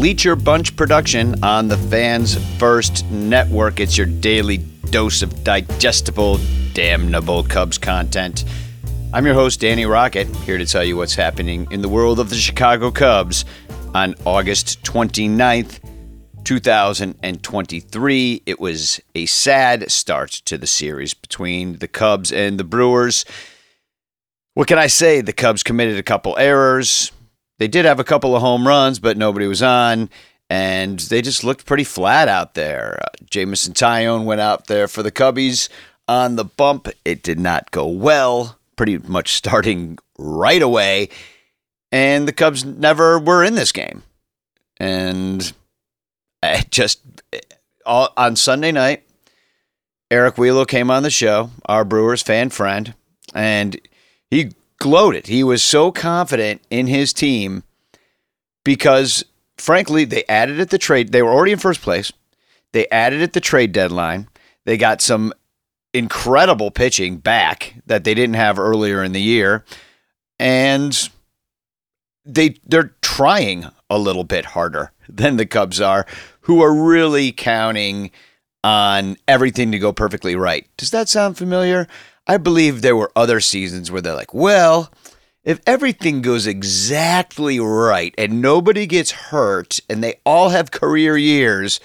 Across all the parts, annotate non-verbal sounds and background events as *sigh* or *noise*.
Bleacher Bunch production on the Fans First Network. It's your daily dose of digestible, damnable Cubs content. I'm your host, Danny Rocket, here to tell you what's happening in the world of the Chicago Cubs on August 29th, 2023. It was a sad start to the series between the Cubs and the Brewers. What can I say? The Cubs committed a couple errors. They did have a couple of home runs, but nobody was on, and they just looked pretty flat out there. Uh, Jameson Taillon went out there for the Cubbies on the bump. It did not go well, pretty much starting right away, and the Cubs never were in this game. And I just all, on Sunday night, Eric Wheeler came on the show, our Brewers fan friend, and he gloated. He was so confident in his team because, frankly, they added at the trade. They were already in first place. They added at the trade deadline. They got some incredible pitching back that they didn't have earlier in the year, and they they're trying a little bit harder *laughs* than the Cubs are, who are really counting on everything to go perfectly right. Does that sound familiar? I believe there were other seasons where they're like, well, if everything goes exactly right and nobody gets hurt and they all have career years,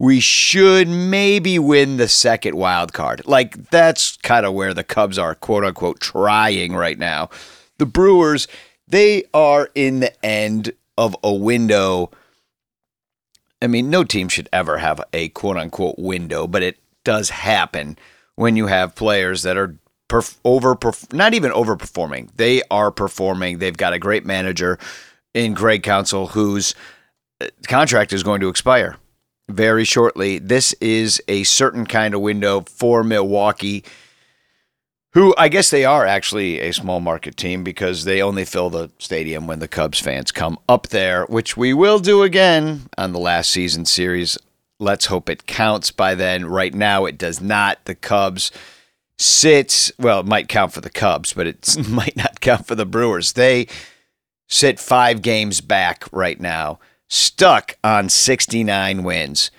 we should maybe win the second wild card. Like that's kind of where the Cubs are, quote unquote, trying right now. The Brewers, they are in the end of a window. I mean, no team should ever have a quote unquote window, but it does happen when you have players that are perf- over not even overperforming. They are performing. They've got a great manager in Greg Counsell whose uh, contract is going to expire very shortly. This is a certain kind of window for Milwaukee who I guess they are actually a small market team because they only fill the stadium when the Cubs fans come up there, which we will do again on the last season series Let's hope it counts by then. Right now, it does not. The Cubs sit, well, it might count for the Cubs, but it *laughs* might not count for the Brewers. They sit five games back right now, stuck on 69 wins,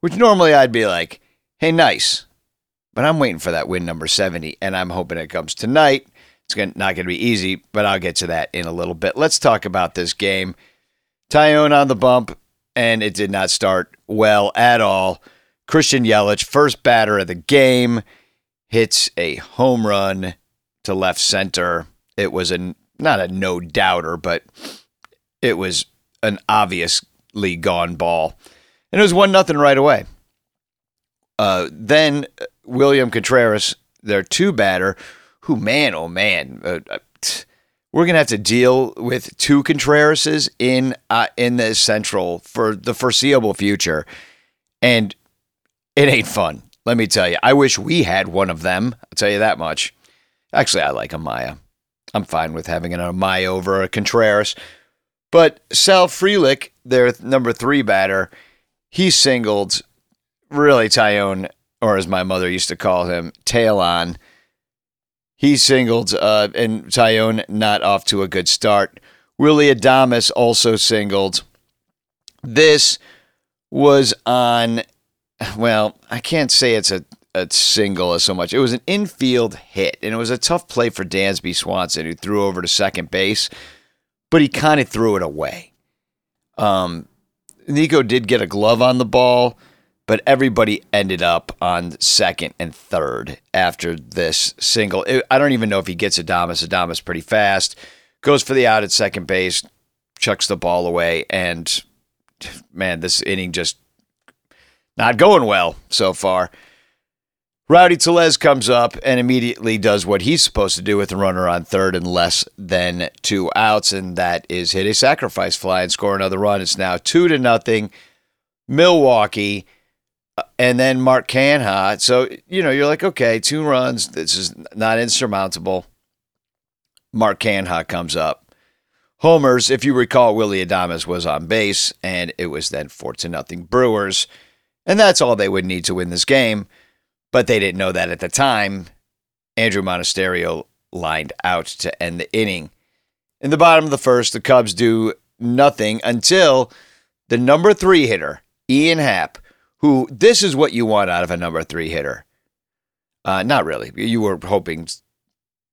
which normally I'd be like, hey, nice. But I'm waiting for that win number 70, and I'm hoping it comes tonight. It's not going to be easy, but I'll get to that in a little bit. Let's talk about this game. Taillon on the bump, and it did not start well at all. Christian Yelich, first batter of the game, hits a home run to left center. It was a not a no doubter, but it was an obviously gone ball, and it was one nothing right away. Uh, then William Contreras, their two batter, who man oh man, uh, we're gonna have to deal with two Contrerases in uh, in the Central for the foreseeable future, and it ain't fun. Let me tell you. I wish we had one of them. I'll tell you that much. Actually, I like Amaya. I'm fine with having an Amaya over a Contreras. But Sal Frelick, their number three batter, he singled really Taillon, or as my mother used to call him, tail on he singled, uh, and Taillon not off to a good start. Willy Adames also singled. This was on, well, I can't say it's a, a single as so much. It was an infield hit, and it was a tough play for Dansby Swanson, who threw over to second base, but he kind of threw it away. Um, Nico did get a glove on the ball but everybody ended up on second and third after this single. I don't even know if he gets Adames. Adames pretty fast, goes for the out at second base, chucks the ball away, and man, this inning just not going well so far. Rowdy Tellez comes up and immediately does what he's supposed to do with a runner on third and less than two outs, and that is hit a sacrifice fly and score another run. It's now two to nothing. Milwaukee and then Mark Canha. So, you know, you're like, okay, two runs. This is not insurmountable. Mark Canha comes up. Homers, if you recall, Willy Adames was on base, and it was then four to nothing Brewers. And that's all they would need to win this game. But they didn't know that at the time. Andrew Monasterio lined out to end the inning. In the bottom of the first, the Cubs do nothing until the number three hitter, Ian Happ, who this is what you want out of a number three hitter. Uh, not really. You were hoping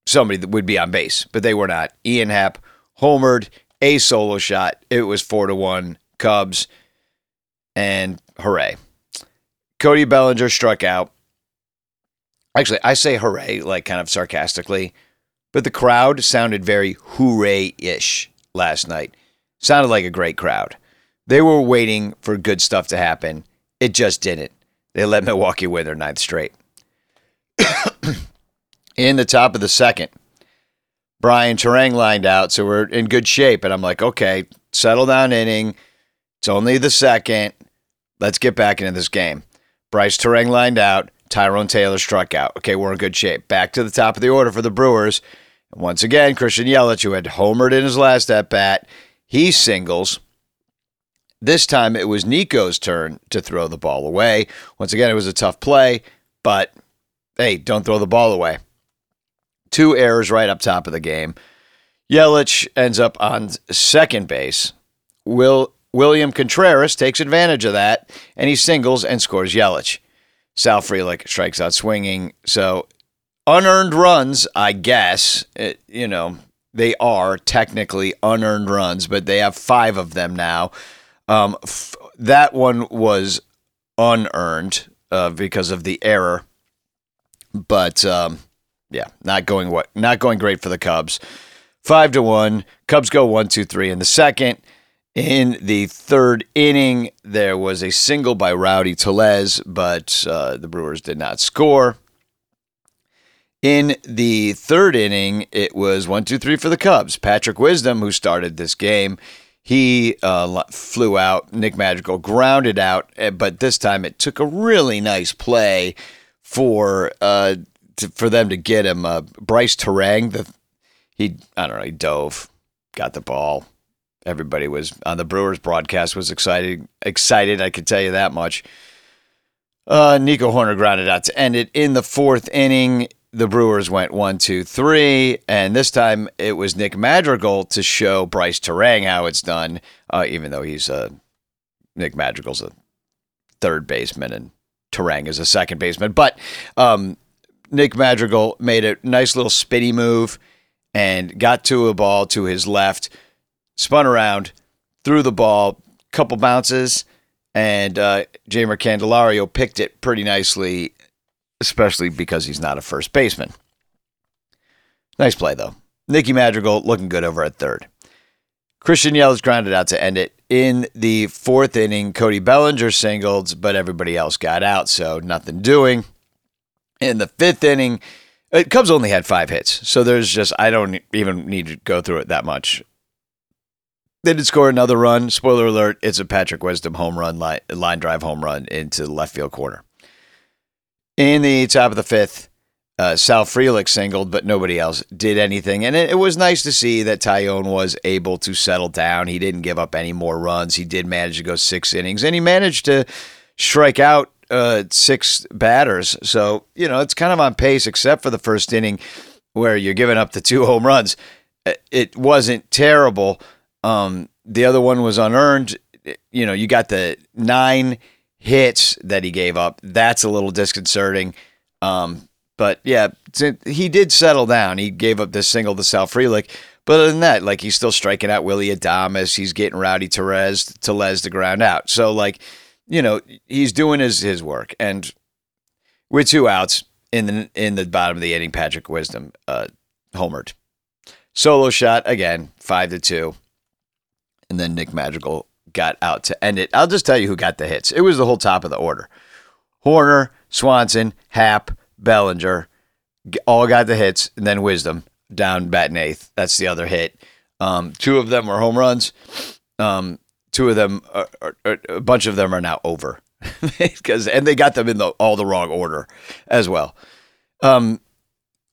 somebody that would be on base, but they were not. Ian Happ homered a solo shot. It was four to one Cubs, and hooray! Cody Bellinger struck out. Actually, I say hooray like kind of sarcastically, but the crowd sounded very hooray ish last night. Sounded like a great crowd. They were waiting for good stuff to happen. It just didn't. They let Milwaukee win their ninth straight. *coughs* in the top of the second, Brice Turang lined out, so we're in good shape. And I'm like, okay, settle down inning. It's only the second. Let's get back into this game. Brice Turang lined out. Tyrone Taylor struck out. Okay, we're in good shape. Back to the top of the order for the Brewers. And once again, Christian Yelich, who had homered in his last at bat, he singles. This time it was Nico's turn to throw the ball away. Once again, it was a tough play, but hey, don't throw the ball away. Two errors right up top of the game. Yelich ends up on second base. Will William Contreras takes advantage of that, and he singles and scores Yelich. Sal Frelick strikes out swinging. So unearned runs, I guess. It, you know, they are technically unearned runs, but they have five of them now. Um, f- that one was unearned uh, because of the error, but um, yeah, not going what not going great for the Cubs. Five to one. Cubs go one, two, three in the second. In the third inning, there was a single by Rowdy Tellez, but uh, the Brewers did not score. In the third inning, it was one, two, three for the Cubs. Patrick Wisdom, who started this game, he uh, flew out. Nick Madrigal grounded out, eh, but this time it took a really nice play for uh, to, for them to get him. Uh, Brice Turang, the he I don't know, he dove, got the ball. Everybody was on the Brewers broadcast was excited. Excited, I could tell you that much. Uh, Nico Hoerner grounded out to end it in the fourth inning. The Brewers went one, two, three, and this time it was Nick Madrigal to show Brice Turang how it's done. Uh, even though he's a Nick Madrigal's a third baseman and Turang is a second baseman, but um, Nick Madrigal made a nice little spinny move and got to a ball to his left, spun around, threw the ball, couple bounces, and uh, Jeimer Candelario picked it pretty nicely, especially because he's not a first baseman. Nice play, though. Nicky Madrigal looking good over at third. Christian Yelich grounded out to end it. In the fourth inning, Cody Bellinger singled, but everybody else got out, so nothing doing in the fifth inning. Uh, Cubs only had five hits, so there's just I don't even need to go through it that much. They did score another run. Spoiler alert: it's a Patrick Wisdom home run, line, line drive home run into the left field corner. In the top of the fifth, uh, Sal Frelick singled, but nobody else did anything. And it, it, was nice to see that Taillon was able to settle down. He didn't give up any more runs. He did manage to go six innings, and he managed to strike out uh, six batters. So, you know, it's kind of on pace, except for the first inning where you're giving up the two home runs. Uh, it wasn't terrible. Um, the other one was unearned. You know, you got the nine hits that he gave up. That's a little disconcerting. Um, but yeah, he did settle down. He gave up this single to Sal Frelick. But other than that, like he's still striking out Willy Adames. He's getting Rowdy Tellez to ground out. So like you know, he's doing his his work. And with two outs in the in the bottom of the inning, Patrick Wisdom uh, homered. Solo shot again, five to two, and then Nick Madrigal got out to end it. I'll just tell you who got the hits. It was the whole top of the order: Hoerner, Swanson, Happ, Bellinger, all got the hits, and then Wisdom down batting eighth. That's the other hit. Um, two of them were home runs. Um, two of them, are, are, are, a bunch of them are now over *laughs* because, and they got them in the all the wrong order as well. Um,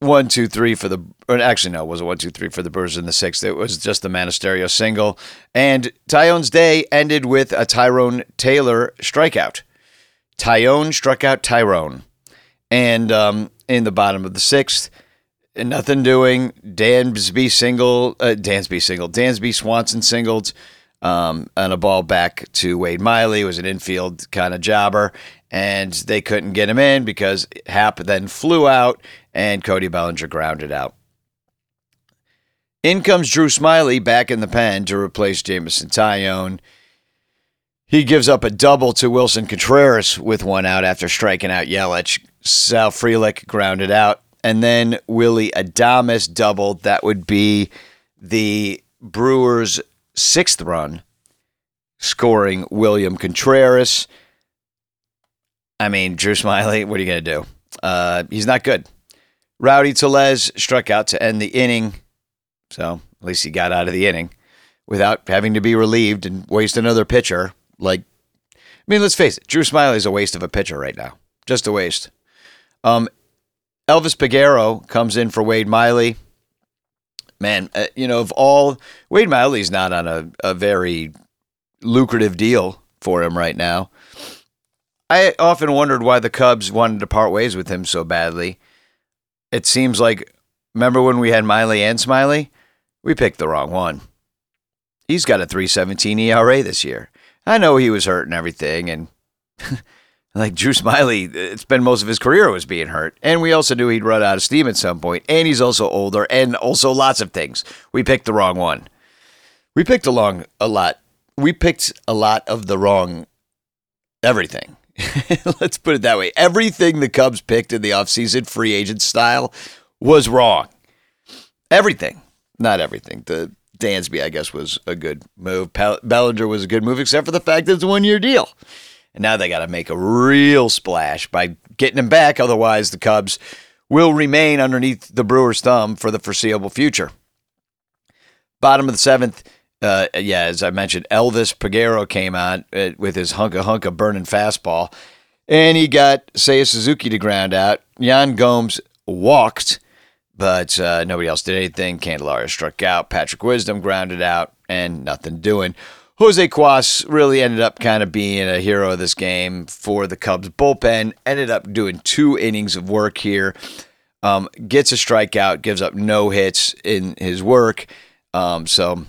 one, two, three for the, actually no, it was a one, two, three for the Brewers in the sixth. It was just the Monasterio single, and Taillon's day ended with a Tyrone Taylor strikeout. Taillon struck out Tyrone, and um, in the bottom of the sixth. Nothing doing. Dansby single. Uh, Dansby single. Dansby Swanson singled. um, and a ball back to Wade Miley. It was an infield kind of jobber, and they couldn't get him in because Happ then flew out and Cody Bellinger grounded out. In comes Drew Smyly back in the pen to replace Jameson Taillon. He gives up a double to Wilson Contreras with one out after striking out Yelich. Sal Frelick grounded out. And then Willy Adames doubled. That would be the Brewers' sixth run, scoring William Contreras. I mean, Drew Smyly, what are you going to do? Uh, he's not good. Rowdy Tellez struck out to end the inning. So at least he got out of the inning without having to be relieved and waste another pitcher. Like, I mean, let's face it, Drew Smyly is a waste of a pitcher right now. Just a waste. Um, Elvis Peguero comes in for Wade Miley. Man, uh, you know, of all, Wade Miley's not on a, a very lucrative deal for him right now. I often wondered why the Cubs wanted to part ways with him so badly. It seems like, remember when we had Miley and Smyly? We picked the wrong one. He's got a 317 ERA this year. I know he was hurt and everything, and *laughs* like Drew Smyly, it's been most of his career was being hurt. And we also knew he'd run out of steam at some point, and he's also older, and also lots of things. We picked the wrong one. We picked along a lot. We picked a lot of the wrong everything. *laughs* Let's put it that way. Everything the Cubs picked in the offseason, free agent style, was wrong. Everything. Not everything. The Dansby, I guess, was a good move. Bellinger was a good move, except for the fact that it's a one year deal. And now they got to make a real splash by getting him back. Otherwise, the Cubs will remain underneath the Brewers' thumb for the foreseeable future. Bottom of the seventh, uh, yeah, as I mentioned, Elvis Peguero came on uh, with his hunka hunka burning fastball, and he got Seiya Suzuki to ground out. Yan Gomes walked, but uh, nobody else did anything. Candelario struck out. Patrick Wisdom grounded out, and nothing doing. Jose Cuas really ended up kind of being a hero of this game for the Cubs bullpen. Ended up doing two innings of work here. Um, gets a strikeout, gives up no hits in his work. Um, so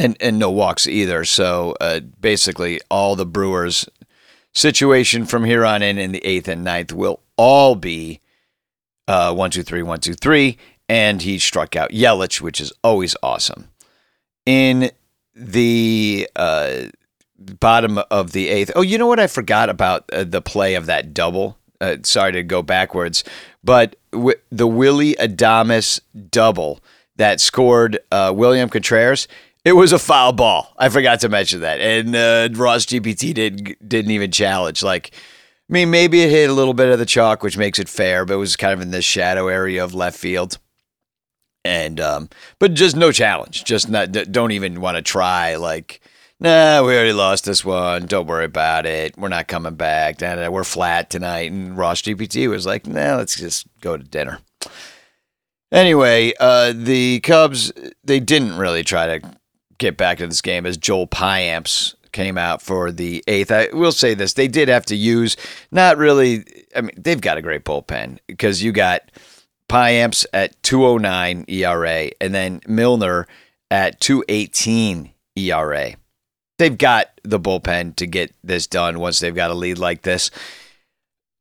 and and no walks either. So uh, basically, all the Brewers' situation from here on in in the eighth and ninth will all be uh, one two three one two three, and he struck out Yelich, which is always awesome. In the uh, bottom of the eighth. Oh, you know what? I forgot about uh, the play of that double. Uh, sorry to go backwards, but w- the Willy Adames double that scored uh, William Contreras it was a foul ball. I forgot to mention that. And uh, Ross GPT didn't didn't even challenge. Like, I mean, maybe it hit a little bit of the chalk, which makes it fair, but it was kind of in the shadow area of left field. And um, but just no challenge. Just not. Don't even want to try. Like, nah, we already lost this one. Don't worry about it. We're not coming back. We're flat tonight. And Ross GPT was like, nah, let's just go to dinner. Anyway, uh, the Cubs they didn't really try to get back to this game as Joel Payamps came out for the eighth. I will say this: they did have to use not really. I mean, they've got a great bullpen because you got Payamps at 209 ERA and then Milner at 218 ERA. They've got the bullpen to get this done once they've got a lead like this.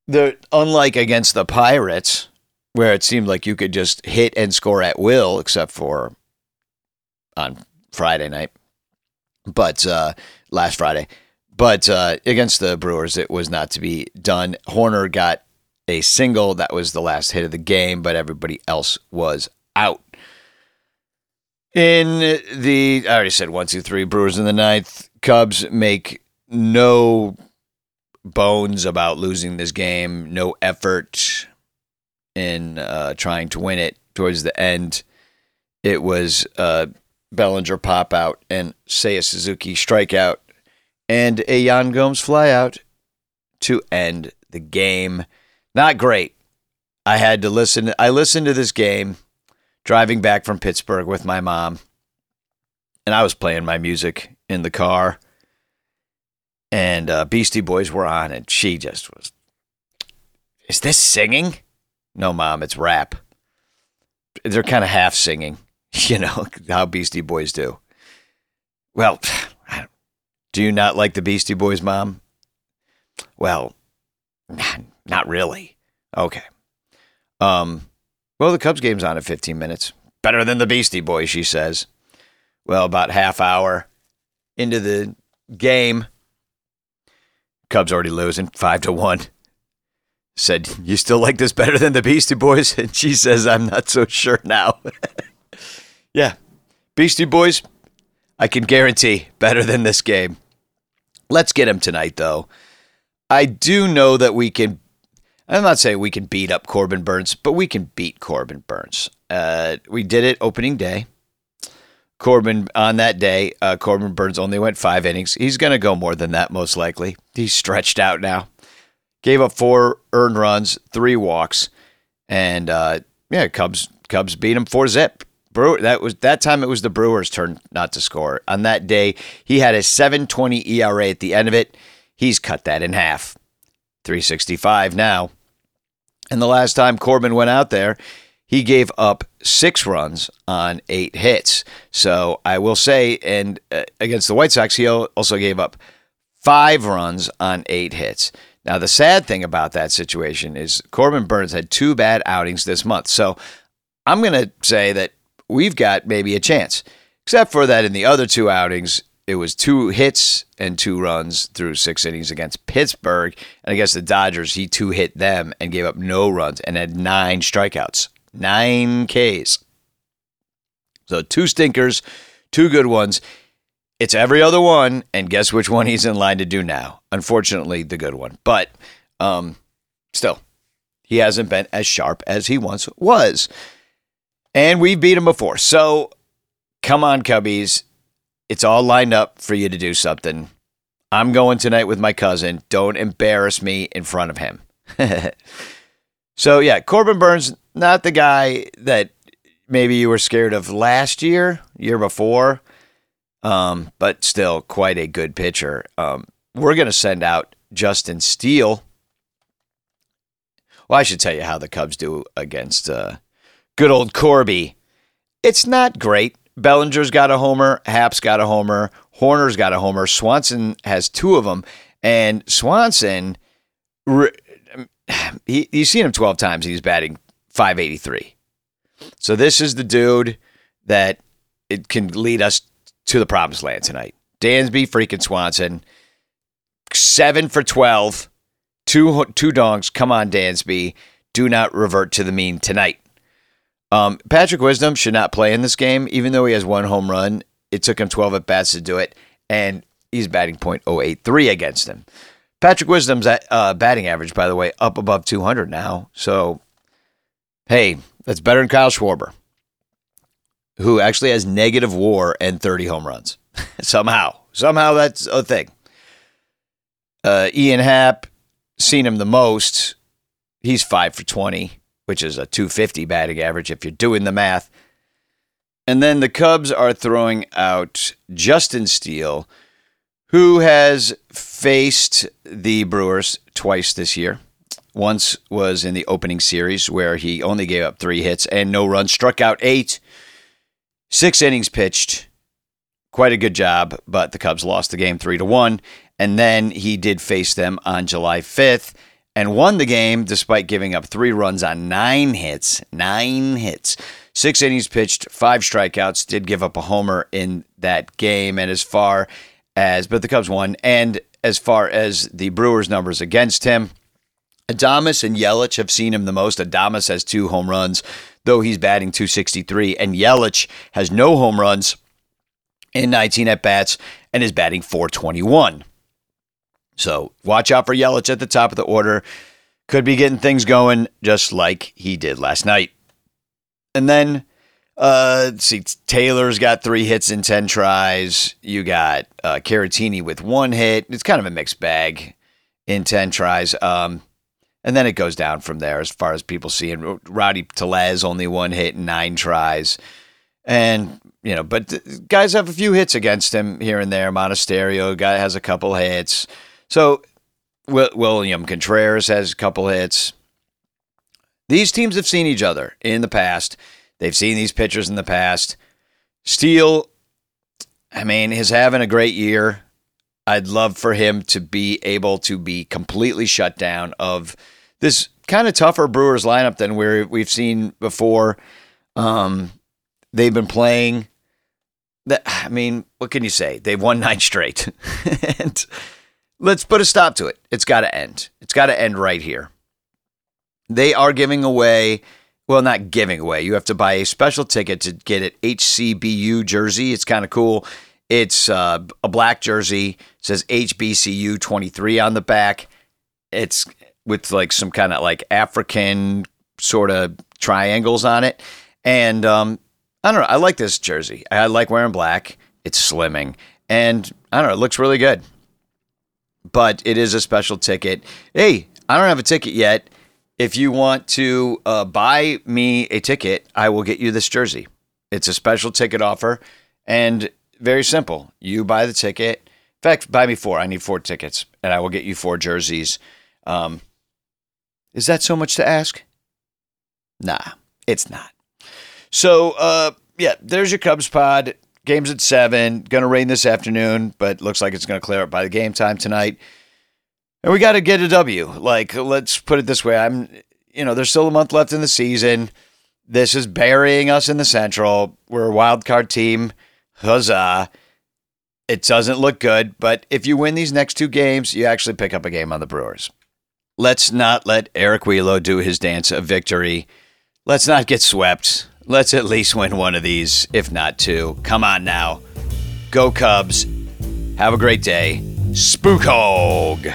The unlike against the Pirates, where it seemed like you could just hit and score at will, except for on Friday night, but uh, last Friday. But uh, against the Brewers, it was not to be done. Hoerner got a single. That was the last hit of the game, but everybody else was out. In the, I already said one, two, three, Brewers in the ninth. Cubs make no bones about losing this game, no effort in uh, trying to win it towards the end. It was uh, Bellinger pop out and Seiya Suzuki strike out and a Yan Gomes fly out to end the game. Not great. I had to listen. I listened to this game driving back from Pittsburgh with my mom, and I was playing my music in the car. And uh, Beastie Boys were on, and she just was. Is this singing? No, mom, it's rap. They're kind of half singing. *laughs* you know, how Beastie Boys do. Well, do you not like the Beastie Boys, Mom? Well, not really. Okay. Um, well, the Cubs game's on at 15 minutes. Better than the Beastie Boys, she says. Well, about half hour into the game, Cubs already losing five to one. Said, "You still like this better than the Beastie Boys?" *laughs* And she says, "I'm not so sure now." *laughs* yeah, Beastie Boys, I can guarantee better than this game. Let's get him tonight, though. I do know that we can. I'm not saying we can beat up Corbin Burnes, but we can beat Corbin Burnes. Uh, we did it opening day. Corbin on that day, uh, Corbin Burnes only went five innings. He's going to go more than that, most likely. He's stretched out now. Gave up four earned runs, three walks, and uh, yeah, Cubs Cubs beat him four zip. That was that time. It was the Brewers' turn not to score. On that day, he had a 7.20 ERA at the end of it. He's cut that in half, 365 now. And the last time Corbin went out there, he gave up six runs on eight hits. So I will say, and uh, against the White Sox, he also gave up five runs on eight hits. Now, the sad thing about that situation is Corbin Burnes had two bad outings this month. So I'm going to say that we've got maybe a chance, except for that in the other two outings, it was two hits and two runs through six innings against Pittsburgh. And against the Dodgers, he two hit them and gave up no runs and had nine strikeouts nine Ks. So two stinkers, two good ones. It's every other one, and guess which one he's in line to do now? Unfortunately, the good one. But um, still, he hasn't been as sharp as he once was. And we've beat him before. So come on, Cubbies. It's all lined up for you to do something. I'm going tonight with my cousin. Don't embarrass me in front of him. *laughs* so, yeah, Corbin Burnes, not the guy that maybe you were scared of last year, year before, um, but still quite a good pitcher. Um, we're going to send out Justin Steele. Well, I should tell you how the Cubs do against uh, good old Corby. It's not great. Bellinger's got a homer, Happ's got a homer, Hoerner's got a homer, Swanson has two of them, and Swanson, he, you've seen him 12 times. He's batting 583. So this is the dude that it can lead us to the promised land tonight. Dansby freaking Swanson, seven for 12, two, two dongs. Come on, Dansby. Do not revert to the mean tonight. Um, Patrick Wisdom should not play in this game, even though he has one home run. It took him 12 at bats to do it, and he's batting .083 against him. Patrick Wisdom's uh, batting average, by the way, up above 200 now. So Hey, that's better than Kyle Schwarber, who actually has negative war and 30 home runs. *laughs* somehow, somehow that's a thing. Uh, Ian Happ, seen him the most. He's five for 20, which is a 250 batting average if you're doing the math. And then the Cubs are throwing out Justin Steele, who has faced the Brewers twice this year. Once was in the opening series where he only gave up three hits and no runs, struck out eight, six innings pitched. Quite a good job, but the Cubs lost the game three to one. And then he did face them on July 5th and won the game despite giving up three runs on nine hits. Nine hits. Six innings pitched, five strikeouts, did give up a homer in that game. And as far as, but the Cubs won. And as far as the Brewers' numbers against him, Adames and Yelich have seen him the most. Adames has two home runs, though he's batting 263, and Yelich has no home runs in 19 at bats and is batting 421. So watch out for Yelich at the top of the order. Could be getting things going just like he did last night. And then, uh, see, Taylor's got three hits in 10 tries. You got uh, Caratini with one hit. It's kind of a mixed bag in 10 tries. Um, and then it goes down from there as far as people seeing Rowdy Tellez only one hit and nine tries. And, you know, but guys have a few hits against him here and there. Monasterio guy has a couple hits. So William Contreras has a couple hits. These teams have seen each other in the past. They've seen these pitchers in the past. Steele, I mean, he's having a great year. I'd love for him to be able to be completely shut down of this kind of tougher Brewers lineup than we we've seen before. Um, they've been playing. I mean, what can you say? They've won nine straight, *laughs* and let's put a stop to it. It's got to end. It's got to end right here. They are giving away. Well, not giving away. You have to buy a special ticket to get an HCBU jersey. It's kind of cool. It's uh, a black jersey. It says HBCU 23 on the back. It's with like some kind of like African sort of triangles on it. And um, I don't know. I like this jersey. I like wearing black. It's slimming. And I don't know. It looks really good. But it is a special ticket. Hey, I don't have a ticket yet. If you want to uh, buy me a ticket, I will get you this jersey. It's a special ticket offer. And very simple. You buy the ticket. In fact, buy me four. I need four tickets, and I will get you four jerseys. Um, is that so much to ask? Nah, it's not. So, uh, yeah, there's your Cubs pod. Game's at seven. Going to rain this afternoon, but looks like it's going to clear up by the game time tonight. And we got to get a W. Like, let's put it this way: I'm, you know, there's still a month left in the season. This is burying us in the Central. We're a wild card team. Huzzah. It doesn't look good, but if you win these next two games, you actually pick up a game on the Brewers. Let's not let Eric Wheeler do his dance of victory. Let's not get swept. Let's at least win one of these, if not two. Come on now. Go Cubs. Have a great day. Spook Hog.